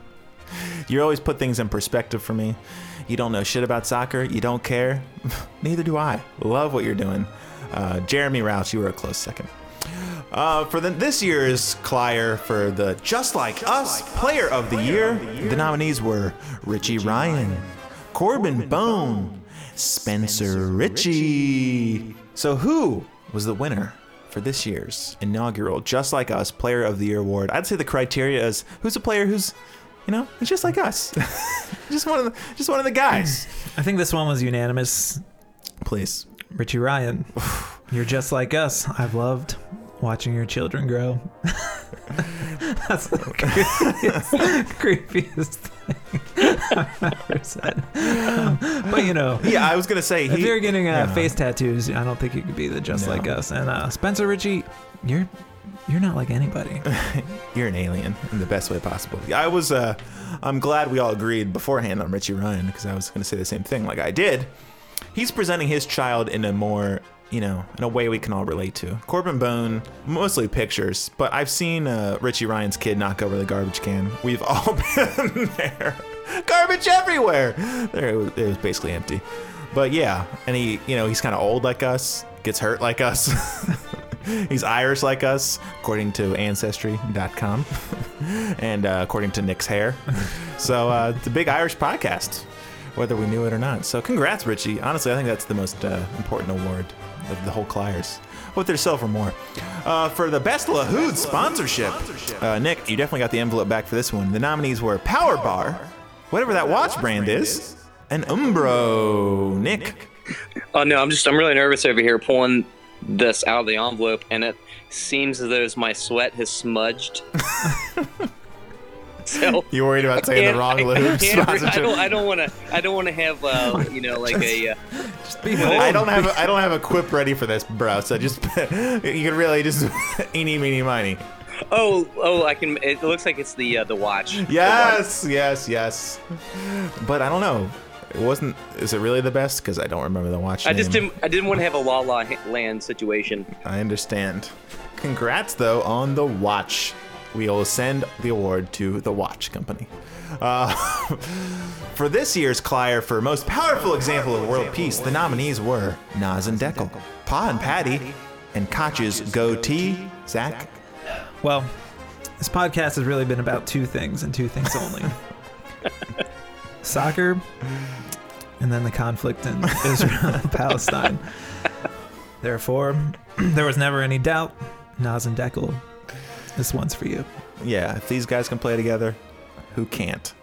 You always put things in perspective for me. You don't know shit about soccer. You don't care. Neither do I. Love what you're doing. Uh, Jeremy Rauch, you were a close second. Uh, for the, this year's Clier for the Just Like Us Player of the Year, the nominees were Richie Ryan, Corben Bone, Spencer Richey. So, who was the winner for this year's inaugural Just Like Us Player of the Year award? I'd say the criteria is who's a player who's, you know, he's just like us, just one of the, just one of the guys. I think this one was unanimous. Please. Richie Ryan, you're just like us. I've loved watching your children grow. That's the creepiest, creepiest thing I've ever said. but you know, Yeah, I was gonna say if he, you're getting uh, yeah. face tattoos, I don't think you could be the just No. like us. And uh, Spencer Richey, you're you're not like anybody. You're an alien in the best way possible. I was, uh, I'm glad we all agreed beforehand on Richie Ryan because I was going to say the same thing like I did. He's presenting his child in a more, you know, in a way we can all relate to. Corben Bone, mostly pictures, but I've seen uh, Richie Ryan's kid knock over the garbage can. We've all been there. Garbage everywhere. There, it was, it was basically empty. But yeah, and he, you know, he's kind of old like us, gets hurt like us. He's Irish like us, according to Ancestry.com, and uh, according to Nick's hair. So uh, it's a big Irish podcast, whether we knew it or not. So congrats, Richie. Honestly, I think that's the most uh, important award of the whole Cliers. With their silver more. Uh, for the Best Lahoud sponsorship, uh, Nick, you definitely got the envelope back for this one. The nominees were Power Bar, whatever that watch brand is, and Umbro. Nick, Oh no, I'm just I'm really nervous over here pulling this out of the envelope, and it seems as though my sweat has smudged. so you worried about saying the wrong I I don't. I don't want to. I don't want to have uh, you know like a. Uh, I don't have a, I don't have a quip ready for this, bro. So just you can really just eeny meeny miny. oh oh I can. It looks like it's the uh, the watch. The watch. Yes, yes, yes. But I don't know. It wasn't. Is it really the best? Because I don't remember the watch. I just didn't. I didn't want to have a La La Land situation. I understand. Congrats though on the watch. We'll send the award to the watch company. Uh, for this year's Clier for most powerful example of world peace, the nominees were Nas and Dekel, Pa and Patty, and Koch's goatee. Zach, Well, this podcast has really been about two things and two things only soccer and then the conflict in Israel and Palestine. Therefore, there was never any doubt. Nas and Dekel, this one's for you. Yeah, if these guys can play together, who can't?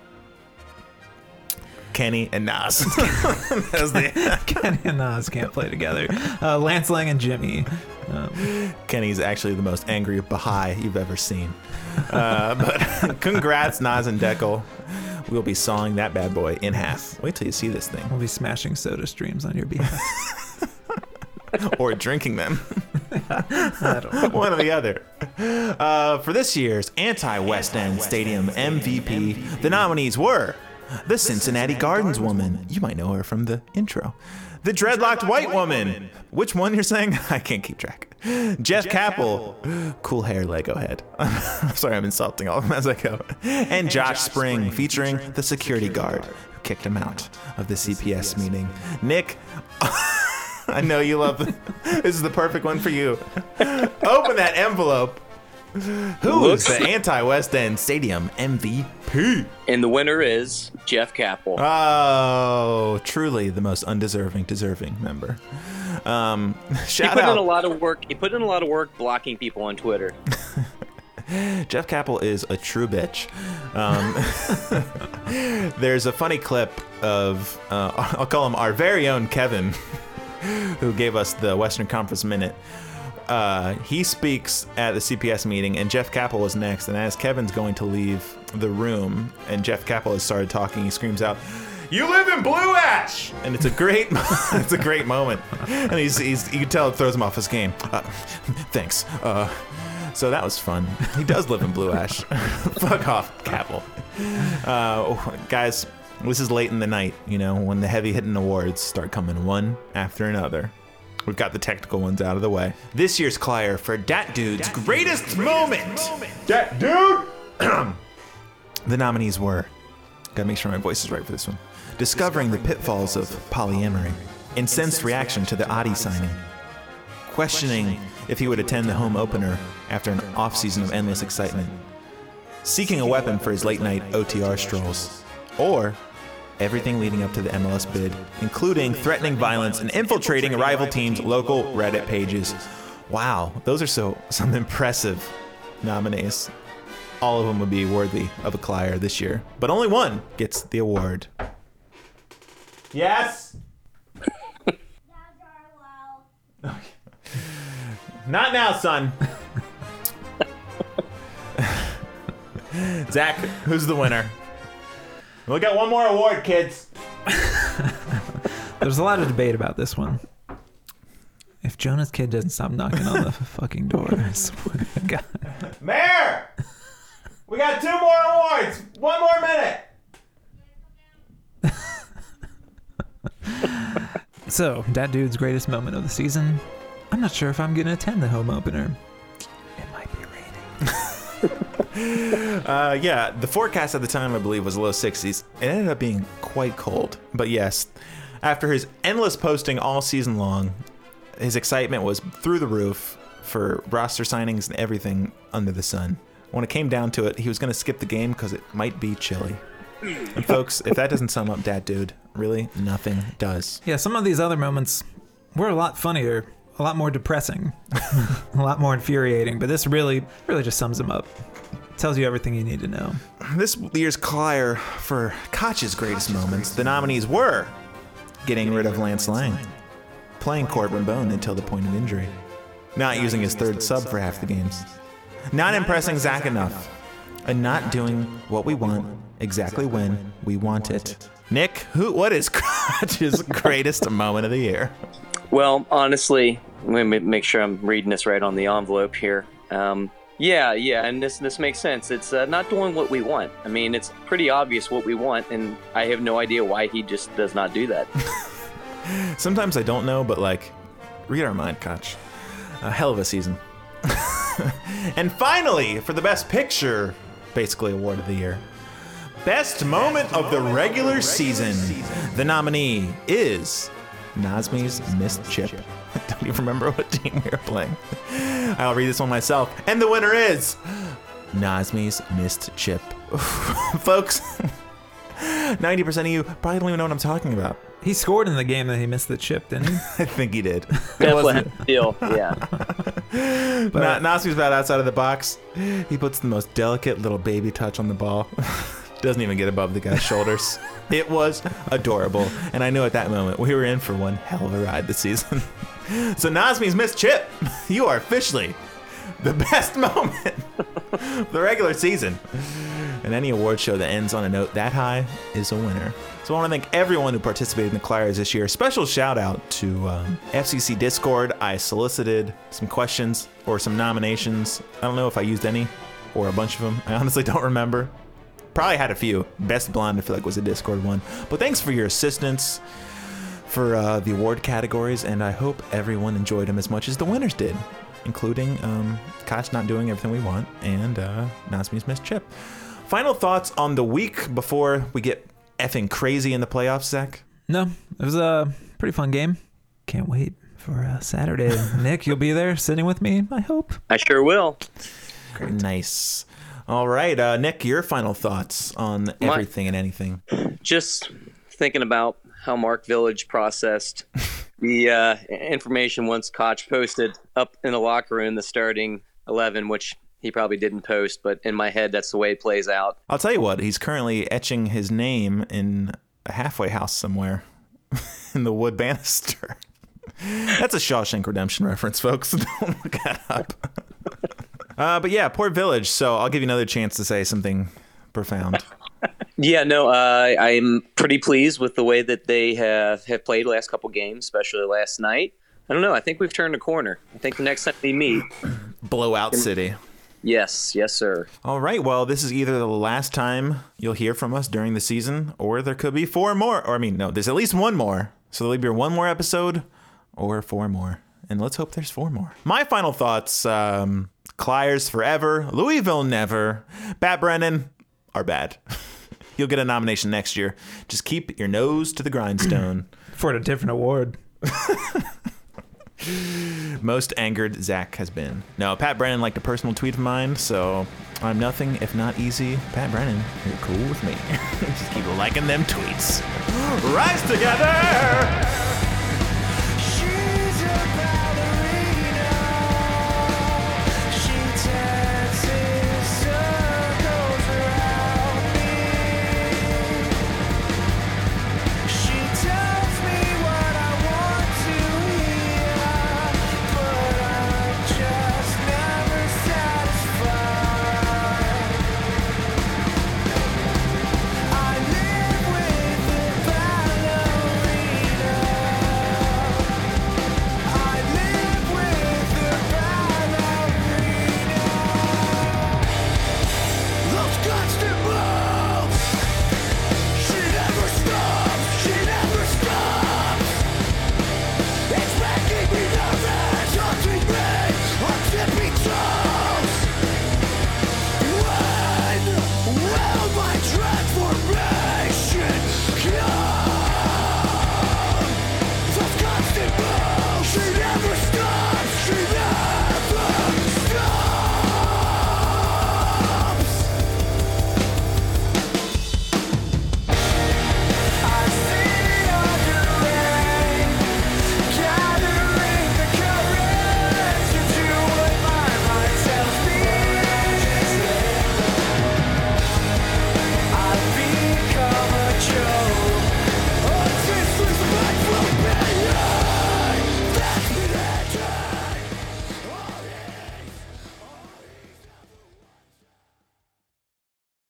Kenny and Nas. The- Kenny and Nas can't play together. Uh, Lance Laing and Jimmy. Um, Kenny's actually the most angry Baha'i you've ever seen. Uh, but congrats, Nas and Dekel. We'll be sawing that bad boy in half. Wait till you see this thing. we'll be smashing soda streams on your behalf. or drinking them. I don't know. One or the other. Uh, for this year's anti West End Stadium MVP, the nominees were the Cincinnati Gardens woman. You might know her from the intro. The dreadlocked white woman. Which one you're saying? I can't keep track. Jeff Capel. Cool hair, Lego head. I'm sorry, I'm insulting all of them as I go. And Josh Spring, featuring the security guard who kicked him out of the CPS meeting. Nick. I know you love this is the perfect one for you. Open that envelope. Who is Looks- the anti-West End Stadium MVP? And the winner is Jeff Capel. Oh, truly the most undeserving, deserving member. Um, he shout put in a out, lot of work. He put in a lot of work blocking people on Twitter. Jeff Capel is a true bitch. Um, there's a funny clip of, uh, I'll call him our very own Kevin, who gave us the Western Conference Minute. Uh, he speaks at the CPS meeting, and Jeff Capel is next. And as Kevin's going to leave the room, and Jeff Capel has started talking, he screams out, "You live in Blue Ash!" And it's a great, it's a great moment. And he's, he's you can tell it throws him off his game. Uh, thanks. Uh, so that was fun. He does live in Blue Ash. Fuck off, Capel. Uh, guys, this is late in the night, you know, when the heavy hitting awards start coming one after another. We've got the technical ones out of the way. This year's Clier for Dat Dude's greatest moment. Dat Dude! the nominees were, gotta make sure my voice is right for this one, discovering the pitfalls of polyamory, incensed reaction to the Adi signing, questioning if he would attend the home opener after an off-season of endless excitement, seeking a weapon for his late-night OTR strolls, or everything leading up to the MLS bid, including threatening violence and infiltrating rival team's local Reddit pages. Wow, those are so some impressive nominees. All of them would be worthy of a Clier this year, but only one gets the award. Yes. Not now, son. Zach, who's the winner? We got one more award, kids. There's a lot of debate about this one. If Jonah's kid doesn't stop knocking on the fucking door, I swear to God. Mayor, we got two more awards. One more minute. So, that dude's greatest moment of the season. I'm not sure if I'm gonna attend the home opener. Uh, yeah, the forecast at the time, I believe, was low 60s. It ended up being quite cold. But yes, after his endless posting all season long, his excitement was through the roof for roster signings and everything under the sun. When it came down to it, he was going to skip the game because it might be chilly. And folks, if that doesn't sum up that dude, really, nothing does. Yeah, some of these other moments were a lot funnier, a lot more depressing, a lot more infuriating, but this really, really just sums him up. Tells you everything you need to know. This year's Clier for Koch's greatest moments, the nominees were getting rid of Lance Laing, playing Corben Bone until the point of injury, not using his third sub for half the games, not impressing Zach enough, and not doing what we want exactly when we want it. Nick, who? What is Koch's greatest moment of the year? Well, honestly, let me make sure I'm reading this right on the envelope here. Um, yeah, yeah, and this this makes sense. It's uh, not doing what we want. I mean, it's pretty obvious what we want, and I have no idea why he just does not do that. Sometimes I don't know, but like, read our mind, Koch. A hell of a season. and finally, for the best picture, basically award of the year, best moment of the regular season, the nominee is Nazmi's missed chip. I don't even remember what team we were playing. I'll read this one myself. And the winner is Nazmi's missed chip. Folks, 90% of you probably don't even know what I'm talking about. He scored in the game that he missed the chip, didn't he? I think he did. Bethlehem Steel. Yeah. Na- uh, Nasi's about outside of the box. He puts the most delicate little baby touch on the ball. Doesn't even get above the guy's shoulders. It was adorable. And I knew at that moment we were in for one hell of a ride this season. So Nazmi's missed chip. You are officially the best moment of the regular season. And any award show that ends on a note that high is a winner. So I want to thank everyone who participated in the Clariers this year. Special shout out to um, FCC Discord. I solicited some questions or some nominations. I don't know if I used any or a bunch of them. I honestly don't remember. Probably had a few. Best Blonde, I feel like, was a Discord one. But thanks for your assistance for uh, the award categories, and I hope everyone enjoyed them as much as the winners did, including um, Koch not doing everything we want and uh, Nazmi's missed chip. Final thoughts on the week before we get effing crazy in the playoffs, Zach? No, it was a pretty fun game. Can't wait for uh, Saturday. Nick, you'll be there sitting with me, I hope. I sure will. Nice. All right, uh, Nick, your final thoughts on everything and anything. Just thinking about how Mark Village processed the uh, information once Koch posted up in the locker room the starting 11, which he probably didn't post, but in my head, that's the way it plays out. I'll tell you what, he's currently etching his name in a halfway house somewhere in the wood banister. That's a Shawshank Redemption reference, folks. Don't look that up. uh, but yeah, poor Village. So I'll give you another chance to say something profound. Yeah, no, uh, I'm pretty pleased with the way that they have, have played last couple games, especially last night. I don't know. I think we've turned a corner. I think the next time we meet, Blowout City. yes, yes, sir. All right. Well, this is either the last time you'll hear from us during the season, or there could be four more. Or I mean, no, there's at least one more. So there'll be one more episode, or four more. And let's hope there's four more. My final thoughts: um, Clyers forever, Louisville never. Pat Brennan are bad. You'll get a nomination next year. Just keep your nose to the grindstone. For a different award. Most angered Zach has been. No, Pat Brennan liked a personal tweet of mine, so I'm nothing if not easy. Pat Brennan, you're cool with me. Just keep liking them tweets. Rise together!